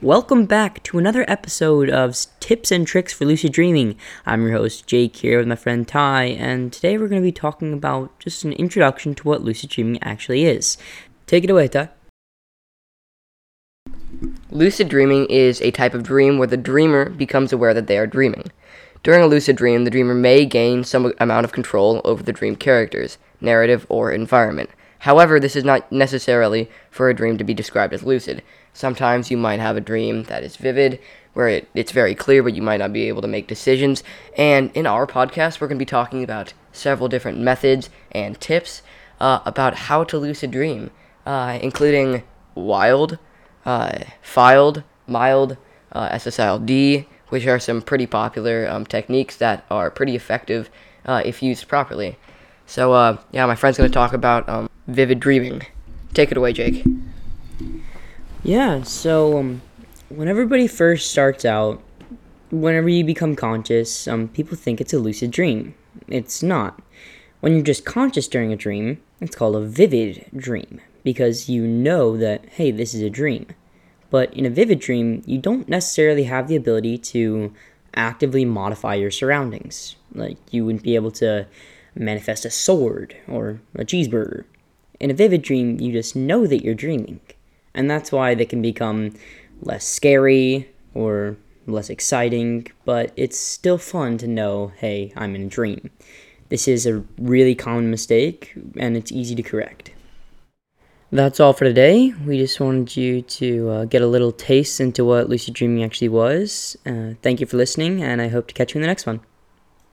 Welcome back to another episode of Tips and Tricks for Lucid Dreaming. I'm your host, Jake, here with my friend Ty, and today we're going to be talking about just an introduction to what lucid dreaming actually is. Take it away, Ty. Lucid dreaming is a type of dream where the dreamer becomes aware that they are dreaming. During a lucid dream, the dreamer may gain some amount of control over the dream characters, narrative, or environment. However, this is not necessarily for a dream to be described as lucid. Sometimes you might have a dream that is vivid, where it, it's very clear, but you might not be able to make decisions. And in our podcast, we're going to be talking about several different methods and tips uh, about how to lucid dream, uh, including wild, uh, FILD, mild, uh, SSILD, which are some pretty popular um, techniques that are pretty effective uh, if used properly. So, uh, yeah, my friend's going to talk about um, vivid dreaming. Take it away, Jake. Yeah, so um, when everybody first starts out, whenever you become conscious, um, people think it's a lucid dream. It's not. When you're just conscious during a dream, it's called a vivid dream because you know that, hey, this is a dream. But in a vivid dream, you don't necessarily have the ability to actively modify your surroundings. Like, you wouldn't be able to manifest a sword or a cheeseburger. In a vivid dream, you just know that you're dreaming and that's why they can become less scary or less exciting, but it's still fun to know, hey, I'm in a dream. This is a really common mistake, and it's easy to correct. That's all for today. We just wanted you to uh, get a little taste into what lucid dreaming actually was. Uh, thank you for listening, and I hope to catch you in the next one.